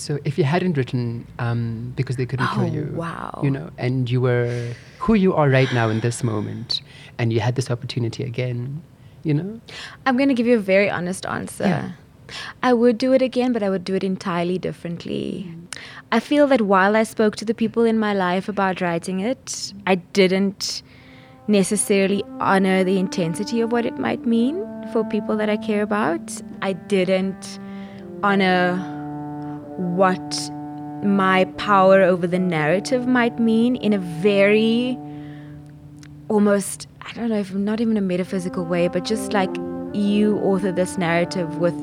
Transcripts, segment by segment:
So if you hadn't written um, because they couldn't Oh, kill you, wow. you know, and you were who you are right now in this moment, and you had this opportunity again, you know, I'm going to give you a very honest answer. Yeah. I would do it again, but I would do it entirely differently. I feel that while I spoke to the people in my life about writing it, I didn't necessarily honor the intensity of what it might mean for people that I care about. I didn't honor what my power over the narrative might mean in a very almost I don't know if not even a metaphysical way, but just like you author this narrative with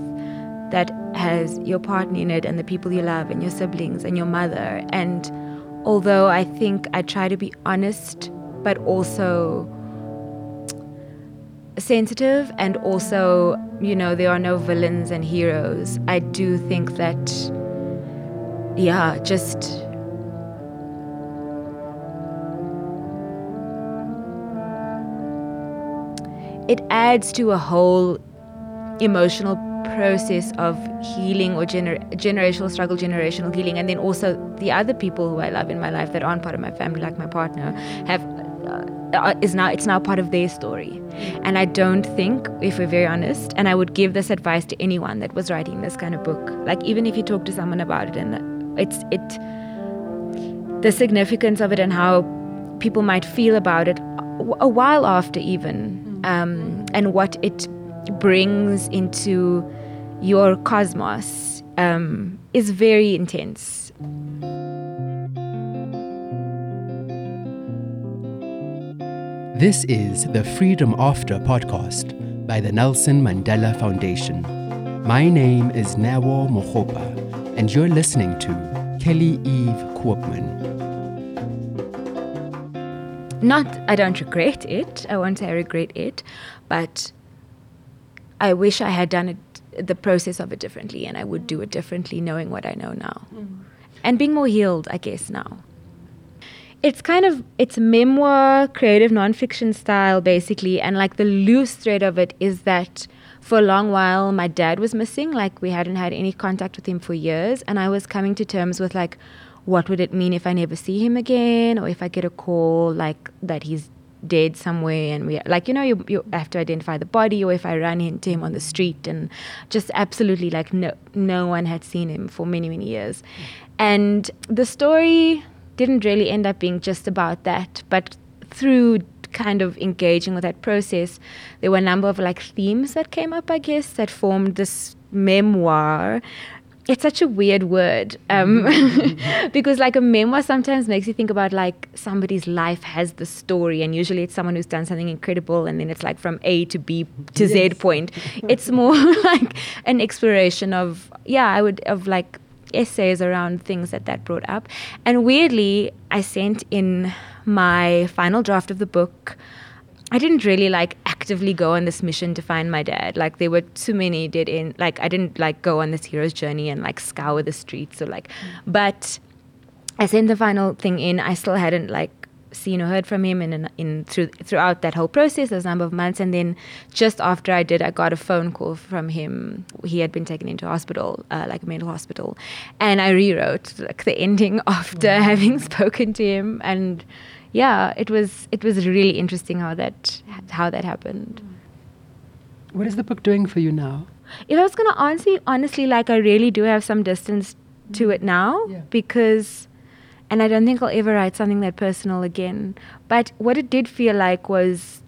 that has your partner in it and the people you love and your siblings and your mother. And although I think I try to be honest, but also sensitive and also, you know, there are no villains and heroes, I do think that, yeah, just it adds to a whole emotional process of healing or gener- generational struggle, generational healing, and then also the other people who I love in my life that aren't part of my family, like my partner, have uh, uh, is now it's now part of their story. And I don't think, if we're very honest, and I would give this advice to anyone that was writing this kind of book, like even if you talk to someone about it, and it's it the significance of it and how people might feel about it a- a while after even um, and what it brings into your cosmos um, is very intense. This is the Freedom After podcast by the Nelson Mandela Foundation. My name is Nawo Mohopa, and you're listening to Kelly Eve Koopman. not i don't regret it. I won't say i regret it but i wish i had done it the process of it differently and i would do it differently knowing what i know now. Mm. And being more healed i guess now. It's kind of it's memoir creative nonfiction style basically and like the loose thread of it is that for a long while my dad was missing like we hadn't had any contact with him for years and i was coming to terms with like what would it mean if i never see him again or if i get a call like that he's dead somewhere and we like you know you, you have to identify the body or if i run into him on the street and just absolutely like no no one had seen him for many many years. And the story didn't really end up being just about that but through kind of engaging with that process. There were a number of like themes that came up i guess that formed this memoir. It's such a weird word um, because like a memoir sometimes makes you think about like somebody's life has the story and usually it's someone who's done something incredible and then it's like from a to b to z point. It's more like an exploration of yeah i would of like essays around things that that brought up and weirdly i sent in my final draft of the book I didn't really like actively go on this mission to find my dad. Like there were too many dead end. Like I didn't like go on this hero's journey and like scour the streets or like. Mm. But I sent the final thing in. I still hadn't like seen or heard from him in in through throughout that whole process. those number of months, and then just after I did, I got a phone call from him. He had been taken into hospital, uh, like a mental hospital, and I rewrote like the ending after having spoken to him and yeah, it was it was really interesting how that how that happened. What is the book doing for you now? If I was gonna answer you honestly, like I really do have some distance to it now Yeah. because, and I don't think I'll ever write something that personal again. But what it did feel like was,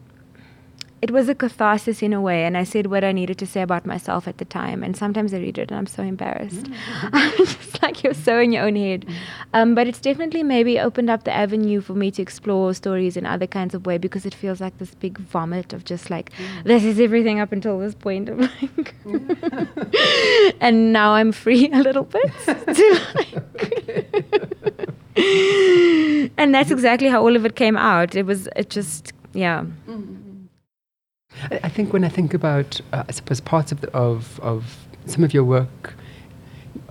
it was a catharsis in a way, and I said what I needed to say about myself at the time. And sometimes I read it and I'm so embarrassed. I'm just like you're so in your own head. Um, but it's definitely maybe opened up the avenue for me to explore stories in other kinds of way because it feels like this big vomit of just like this is everything up until this point of like and now I'm free a little bit to like and that's exactly how all of it came out. It was it just yeah. I, think when I think about, uh, I suppose, parts of, the, of of some of your work,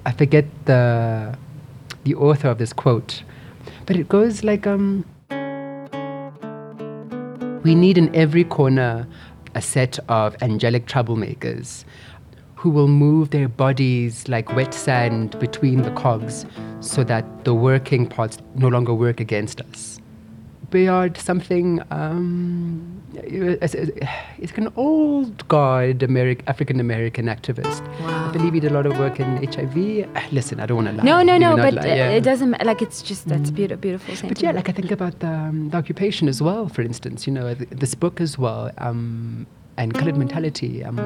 I forget the the author of this quote, but it goes like, um, "We need in every corner a set of angelic troublemakers." Who will move their bodies like wet sand between the cogs so that the working parts no longer work against us. Bayard something, um, is an old guard Ameri- African American activist. Wow. I believe he did a lot of work in HIV. Listen, I don't want to lie. No, no, no. But lie, yeah. it doesn't like it's just that's beautiful, beautiful sentiment. But yeah, like I think about the, um, the occupation as well. For instance, you know, th- this book as well, um, and colored mentality. Um,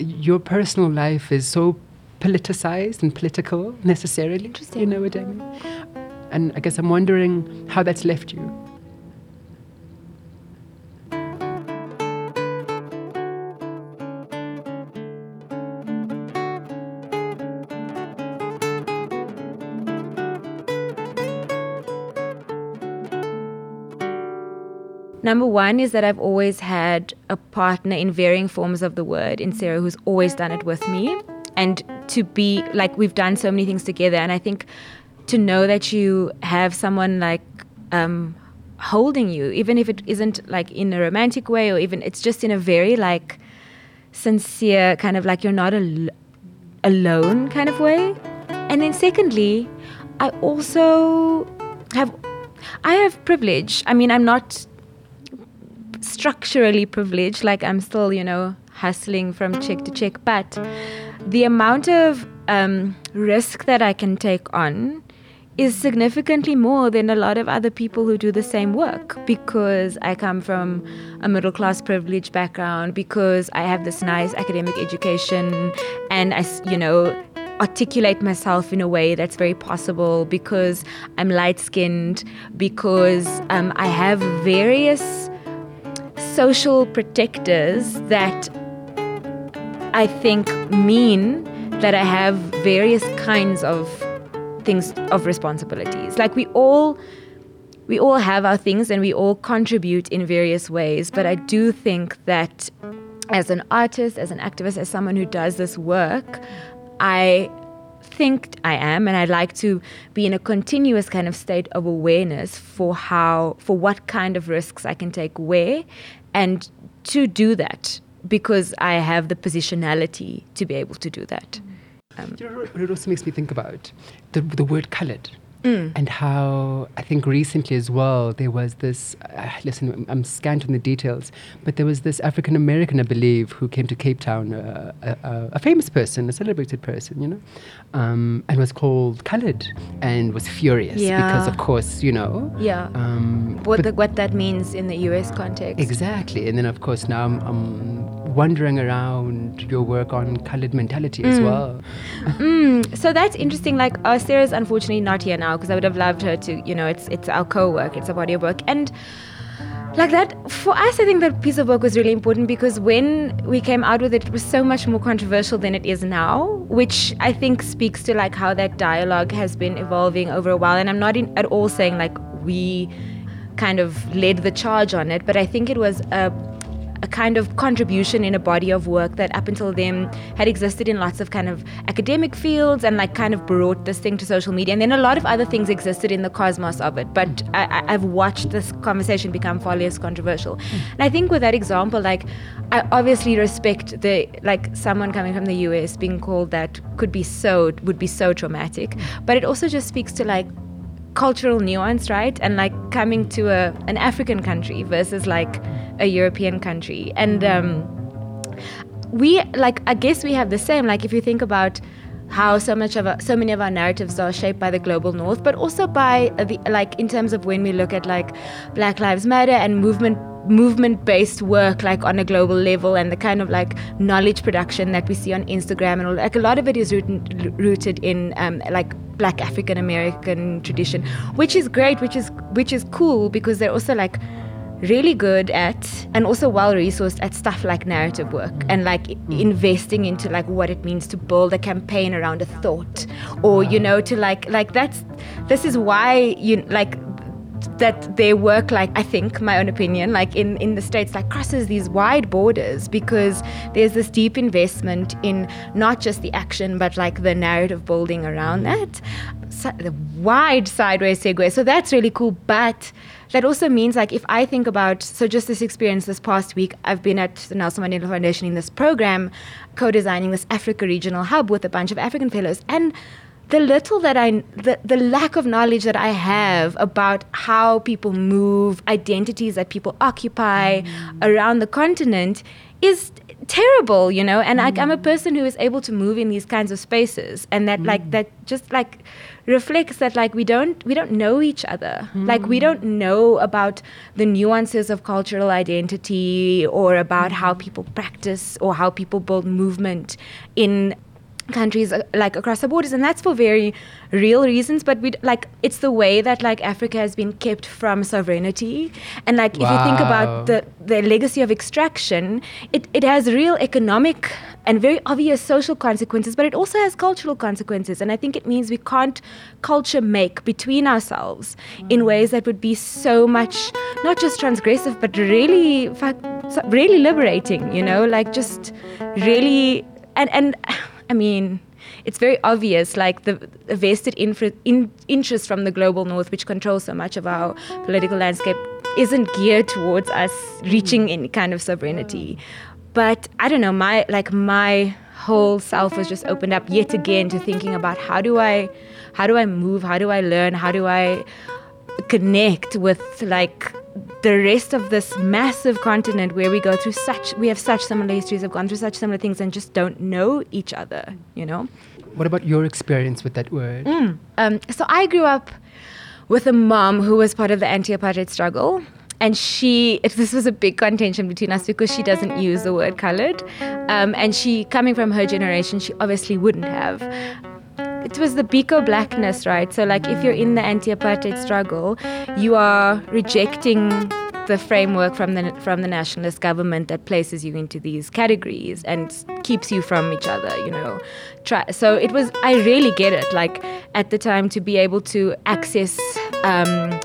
your personal life is so politicized and political necessarily. Interesting. You know what I mean? And I guess I'm wondering how that's left you. Number one is that I've always had a partner in varying forms of the word in Sarah who's always done it with me. And to be like, we've done so many things together. And I think to know that you have someone like um, holding you, even if it isn't like in a romantic way or even it's just in a very like sincere kind of like you're not al- alone kind of way. And then secondly, I also have I have privilege. I mean, I'm not structurally privileged like i'm still you know hustling from check to check but the amount of um, risk that i can take on is significantly more than a lot of other people who do the same work because i come from a middle class privileged background because i have this nice academic education and I you know articulate myself in a way that's very possible because i'm light skinned because um, i have various social protectors that I think mean that I have various kinds of things of responsibilities. Like we all we all have our things and we all contribute in various ways, but I do think that as an artist, as an activist, as someone who does this work, I think I am and I like to be in a continuous kind of state of awareness for how for what kind of risks I can take where and to do that because I have the positionality to be able to do that. You know, it also makes me think about the, the word colored. Mm. And how I think recently as well there was this. Uh, listen, I'm- scant on the details, but there was this African American, I believe, who came to Cape Town, uh, a, a, a famous person, a celebrated person, you know, um, and was called colored and was furious because, of course, you know. Yeah. Um, What the, what that means in the US context. Exactly. And then, of course, now I'm, I'm wondering around your work on colored mentality as well. Mm, so that's interesting. Like, uh, Sarah's unfortunately not here now because I would have loved her to. You know, it's it's our co-work, it's a body of work, and like that for us, I think that piece of work was really important because when we came out with it, it was so much more controversial than it is now, which I think speaks to like how that dialogue has been evolving over a while. And I'm not in, at all saying like we kind of led the charge on it, but I think it was a a kind of contribution in a body of work that up until then had existed in lots of kind of academic fields and like kind of brought this thing to social media. And then a lot of other things existed in the cosmos of it. But I, i've watched this conversation become far less controversial. And i think with that example like i obviously respect the like someone coming from the us being called that could be so would be so traumatic. But it also just speaks to like cultural nuance, right? And like coming to a an African country versus like a European country. And um, we like I guess we have the same. Like if you think about how so much of our, so many of our narratives are shaped by the global north, but also by the like in terms of when we look at like Black Lives Matter and movement movement based work like on a global level and the kind of like knowledge production that we see on Instagram and all like a lot of it is rooted rooted in um, like black African American tradition which is great which is which is cool because they're also like really good at and also well resourced at stuff like narrative work and like investing into like what it means to build a campaign around a thought or you know to like like that's this is why you like that their work like i think my own opinion like in in the states like crosses these wide borders because there's this deep investment in not just the action but like the narrative building around mm-hmm. that si- the wide sideways segue. So that's really cool. But that also means like if I think about so just this experience this past week, I've been at the Nelson Mandela Foundation in this program, co-designing this Africa regional hub with a bunch of African fellows and the little that I, the, the lack of knowledge that I have about how people move, identities that people occupy mm. around the continent is terrible, you know. And mm. I, am a person who is able to move in these kinds of spaces, and that, mm. like, that just like reflects that like we don't we don't know each other mm. like we don't know about the nuances of cultural identity or about how people practice or how people build movement in countries uh, like across the borders and that's for very real reasons but we like it's the way that like africa has been kept from sovereignty and like wow. if you think about the the legacy of extraction it, it has real economic and very obvious social consequences but it also has cultural consequences and i think it means we can't culture make between ourselves mm. in ways that would be so much not just transgressive but really really liberating you know like just really and and I mean, it's very obvious, like the, the vested in, interest from the global north, which controls so much of our political landscape, isn't geared towards us reaching mm. any kind of sovereignty. But I don't know, my like my whole self was just opened up yet again to thinking about how do I, how do I move, how do I learn, how do I connect with like the rest of this massive continent where we go through such we have such similar histories have gone through such similar things and just don't know each other you know? What about your experience with that word? Mm. um, so i grew up with a mom who was part of the anti-apartheid struggle and she this was a big contention between us because she doesn't use the word colored. Um, and she coming from her generation she obviously wouldn't have it was the Biko blackness, right? So, like, if you're in the anti-apartheid struggle, you are rejecting the framework from the from the nationalist government that places you into these categories and keeps you from each other. You know, Try, so it was. I really get it. Like at the time, to be able to access. Um,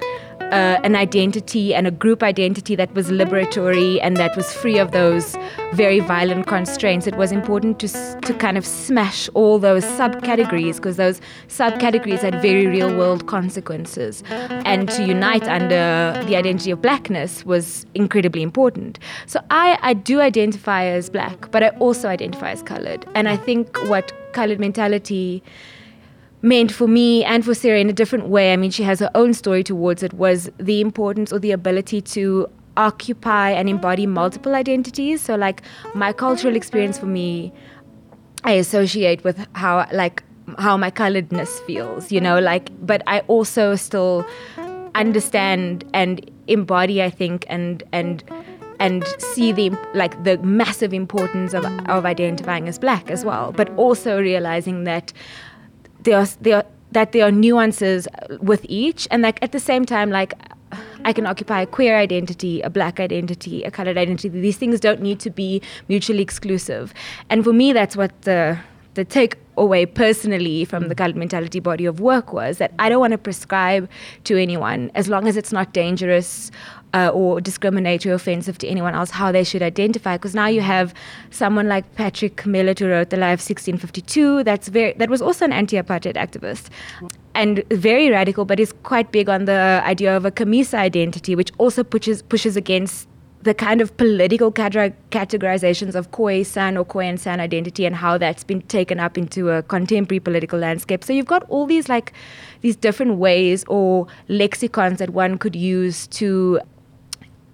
uh, an identity and a group identity that was liberatory and that was free of those very violent constraints. It was important to, to kind of smash all those subcategories because those subcategories had very real world consequences. And to unite under the identity of blackness was incredibly important. So I, I do identify as black, but I also identify as colored. And I think what colored mentality meant for me and for Sarah in a different way. I mean, she has her own story towards it, was the importance or the ability to occupy and embody multiple identities. So, like, my cultural experience for me, I associate with how, like, how my coloredness feels, you know, like, but I also still understand and embody, I think, and, and, and see the like the massive importance of, of identifying as black as well, but also realizing that there are, there are, that there are nuances with each, and like at the same time, like I can occupy a queer identity, a black identity, a colored identity. These things don't need to be mutually exclusive. And for me, that's what the the takeaway personally from the colored mentality body of work was that I don't want to prescribe to anyone as long as it's not dangerous uh, or discriminatory or offensive to anyone else how they should identify because now you have someone like Patrick Mellet who wrote The of 1652 that's very that was also an anti-apartheid activist and very radical but is quite big on the idea of a Camissa identity which also pushes pushes against the kind of political categorizations of Khoisan or Khoi and San identity and how that's been taken up into a contemporary political landscape. So you've got all these like these different ways or lexicons that one could use to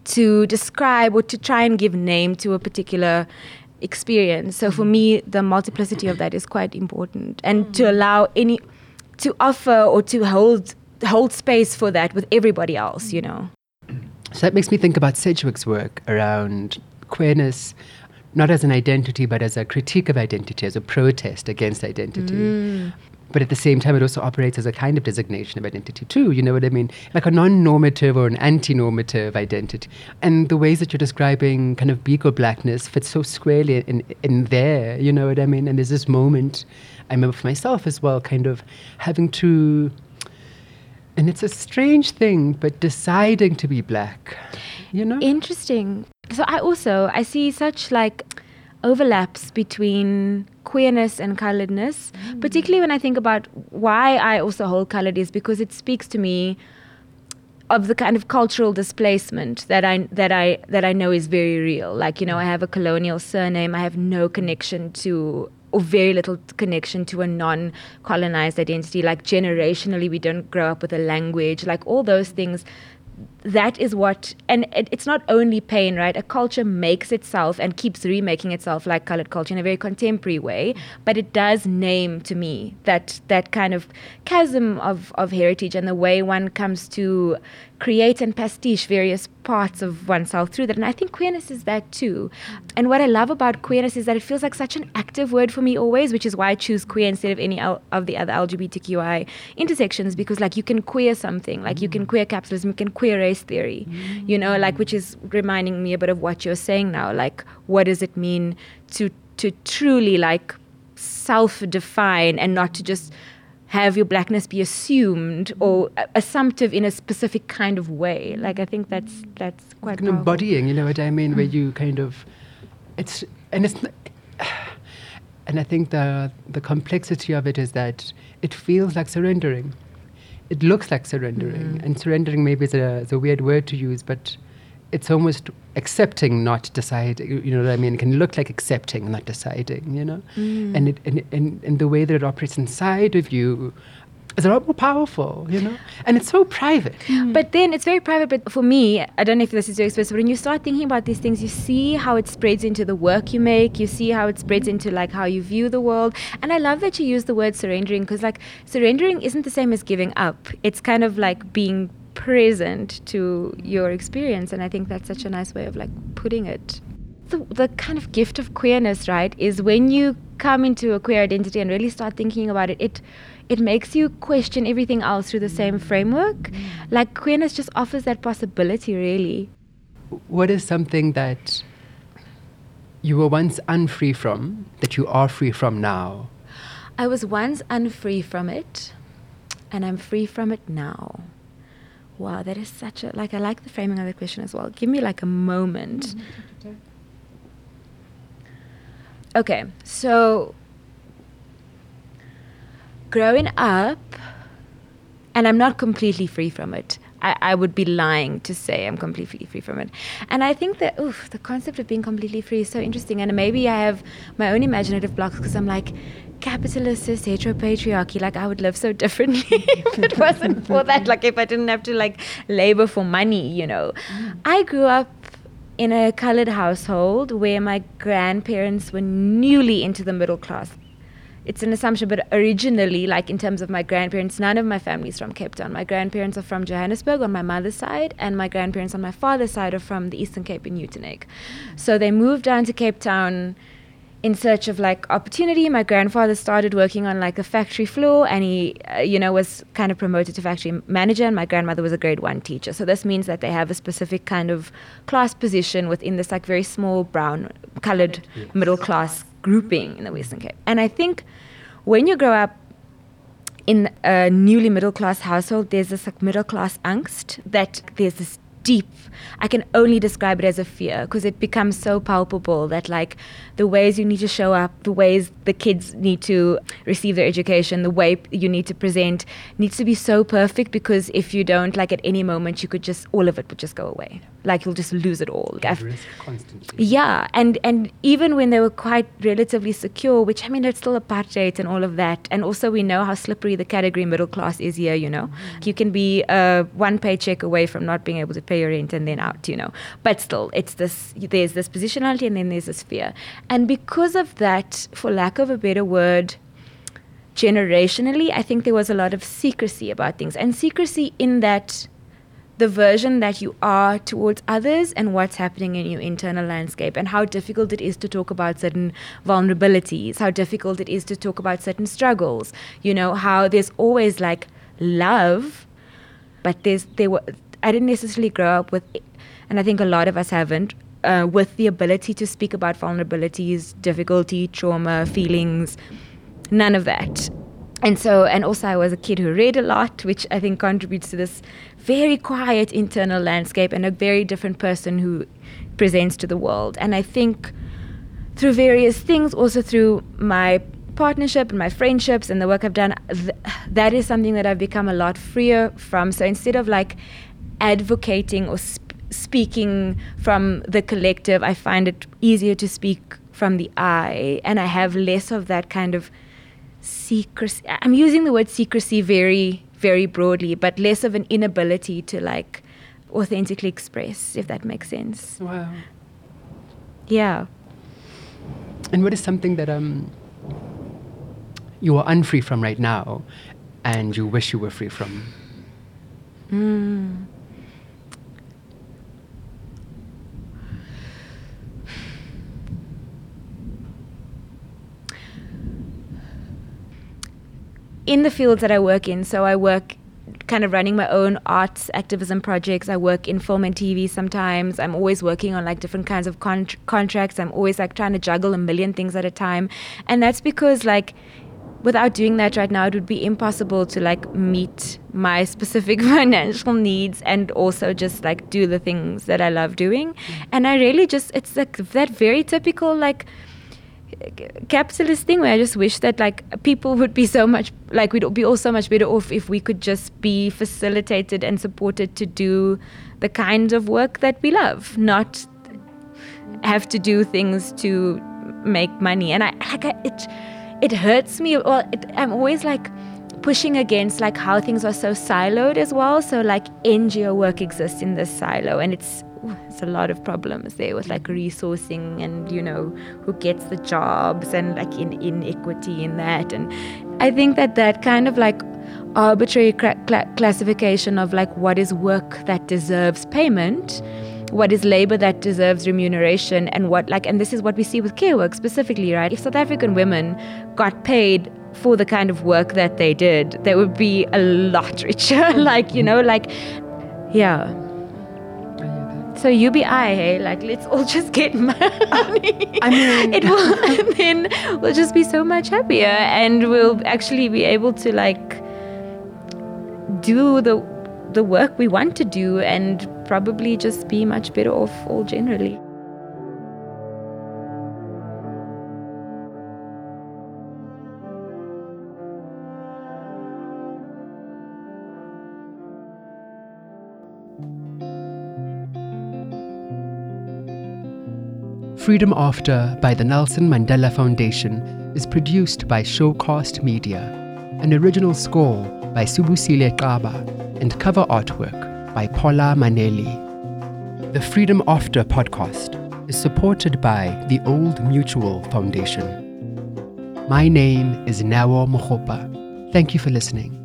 to describe or to try and give name to a particular experience. So for me, the multiplicity of that is quite important, and to allow any to offer or to hold hold space for that with everybody else, you know. So that makes me think about Sedgwick's work around queerness, not as an identity, but as a critique of identity, as a protest against identity. Mm. But at the same time, it also operates as a kind of designation of identity too. You know what I mean? Like a non-normative or an anti-normative identity. And the ways that you're describing kind of Biko blackness fits so squarely in, in there. You know what I mean? And there's this moment I remember for myself as well, kind of having to. And it's a strange thing, but deciding to be black, you know? Interesting. So I also I see such like overlaps between queerness and coloredness, mm. particularly when I think about why I also hold colored is because it speaks to me of the kind of cultural displacement that I that I that I know is very real. Like you know, I have a colonial surname. I have no connection to or very little connection to a non-colonized identity. Like generationally, we don't grow up with a language. Like all those things that is what and it, it's not only pain right a culture makes itself and keeps remaking itself like colored culture in a very contemporary way but it does name to me that that kind of chasm of of heritage and the way one comes to create and pastiche various parts of oneself through that. And I think queerness is that too. And what I love about queerness is that it feels like such an active word for me always, which is why I choose queer instead of any of the other LGBTQI intersections because like you can queer something, like you can mm. queer capitalism, you can queer race theory, you know, like which is reminding me a bit of what you're saying now. Like what does it mean to to truly like self-define and not to just have your blackness be assumed or assumptive in a specific kind of way. Like I think that's that's quite like embodying. You know what I mean? Mm. Where you kind of it's and it's and I think the the complexity of it is that it feels like surrendering. It looks like surrendering, mm. and surrendering maybe is a, is a weird word to use, but it's almost accepting, not deciding. You know what I mean? It can look like accepting, not deciding. You know, mm. and, it, and and and the way that it operates inside of you is a lot more powerful. You know, and it's so private. Mm. But then it's very private. But for me, I don't know if this is your experience, but when you start thinking about these things, you see how it spreads into the work you make. You see how it spreads into like how you view the world. And I love that you use the word surrendering because like surrendering isn't the same as giving up. It's kind of like being present to your experience. And I think that's such a nice way of like putting it. The, the kind of gift of queerness, right, is when you come into a queer identity and really start thinking about it, it it makes you question everything else through the same framework. Like queerness just offers that possibility, really. What is something that you were once unfree from that you are free from now? I was once unfree from it, and I'm free from it now. Wow, that is such a like I like the framing of the question as well. Give me like a moment. Mm-hmm. Okay, so growing up, and I'm not completely free from it. I, I would be lying to say I'm completely free from it. And I think that oof, the concept of being completely free is so interesting. And maybe I have my own imaginative blocks because I'm like, capitalist cis heteropatriarchy like i would live so differently if it wasn't for that like if i didn't have to like labor for money you know mm. i grew up in a colored household where my grandparents were newly into the middle class it's an assumption but originally like in terms of my grandparents none of my family's from cape town my grandparents are from johannesburg on my mother's side and my grandparents on my father's side are from the eastern cape in uitenhage so they moved down to cape town in search of like opportunity. My grandfather started working on like a factory floor and he, uh, you know, was kind of promoted to factory manager. And my grandmother was a grade one teacher. So this means that they have a specific kind of class position within this like very small brown colored yes. middle class grouping in the Western Cape. And I think when you grow up in a newly middle class household, there's this like middle class angst that there's this deep i can only describe it as a fear because it becomes so palpable that like the ways you need to show up the ways the kids need to receive their education the way you need to present needs to be so perfect because if you don't like at any moment you could just all of it would just go away like you'll just lose it all like constantly. yeah and and even when they were quite relatively secure which i mean it's still apartheid and all of that and also we know how slippery the category middle class is here you know mm-hmm. you can be uh, one paycheck away from not being able to pay and then out, you know. But still, it's this, there's this positionality and then there's this fear. And because of that, for lack of a better word, generationally, I think there was a lot of secrecy about things. And secrecy in that the version that you are towards others and what's happening in your internal landscape and how difficult it is to talk about certain vulnerabilities, how difficult it is to talk about certain struggles, you know, how there's always like love, but there's there were I didn't necessarily grow up with, and I think a lot of us haven't, uh, with the ability to speak about vulnerabilities, difficulty, trauma, feelings, none of that. And so, and also, I was a kid who read a lot, which I think contributes to this very quiet internal landscape and a very different person who presents to the world. And I think through various things, also through my partnership and my friendships and the work I've done, th- that is something that I've become a lot freer from. So instead of like advocating or sp- speaking from the collective, I find it easier to speak from the I, and I have less of that kind of secrecy. I'm using the word secrecy very, very broadly, but less of an inability to like authentically express, if that makes sense. Wow. Yeah. And what is something that um you are unfree from right now and you wish you were free from? Mm. In the fields that I work in, so I work kind of running my own arts activism projects. I work in film and TV sometimes. I'm always working on like different kinds of con- contracts. I'm always like trying to juggle a million things at a time. And that's because like without doing that right now, it would be impossible to like meet my specific financial needs and also just like do the things that I love doing. Mm. And I really just, it's like that very typical like capitalist thing where I just wish that like people would be so much like we'd be all so much better off if we could just be facilitated and supported to do the kind of work that we love, not have to do things to make money. And I like I, it it hurts me. Well, it, I'm always like pushing against like how things are so siloed as well. So like NGO work exists in this silo, and it's it's a lot of problems there with like resourcing and you know who gets the jobs and like in inequity in that. And I think that that kind of like arbitrary cl- classification of like what is work that deserves payment what is labor that deserves remuneration and what like and this is what we see with care work specifically right? If south african women got paid for the kind of work that they did they would be a lot richer. Like you know like yeah so UBI, hey, like let's all just get money. I mean, it will, and then we'll just be so much happier, and we'll actually be able to like do the the work we want to do and probably just be much better off all generally. Freedom After by the Nelson Mandela Foundation is produced by Showcast Media. An original score by Subusile Kaba and cover artwork by Paula Manelli. The Freedom After podcast is supported by the Old Mutual Foundation. My name is Nawa Mohopa. Thank you for listening.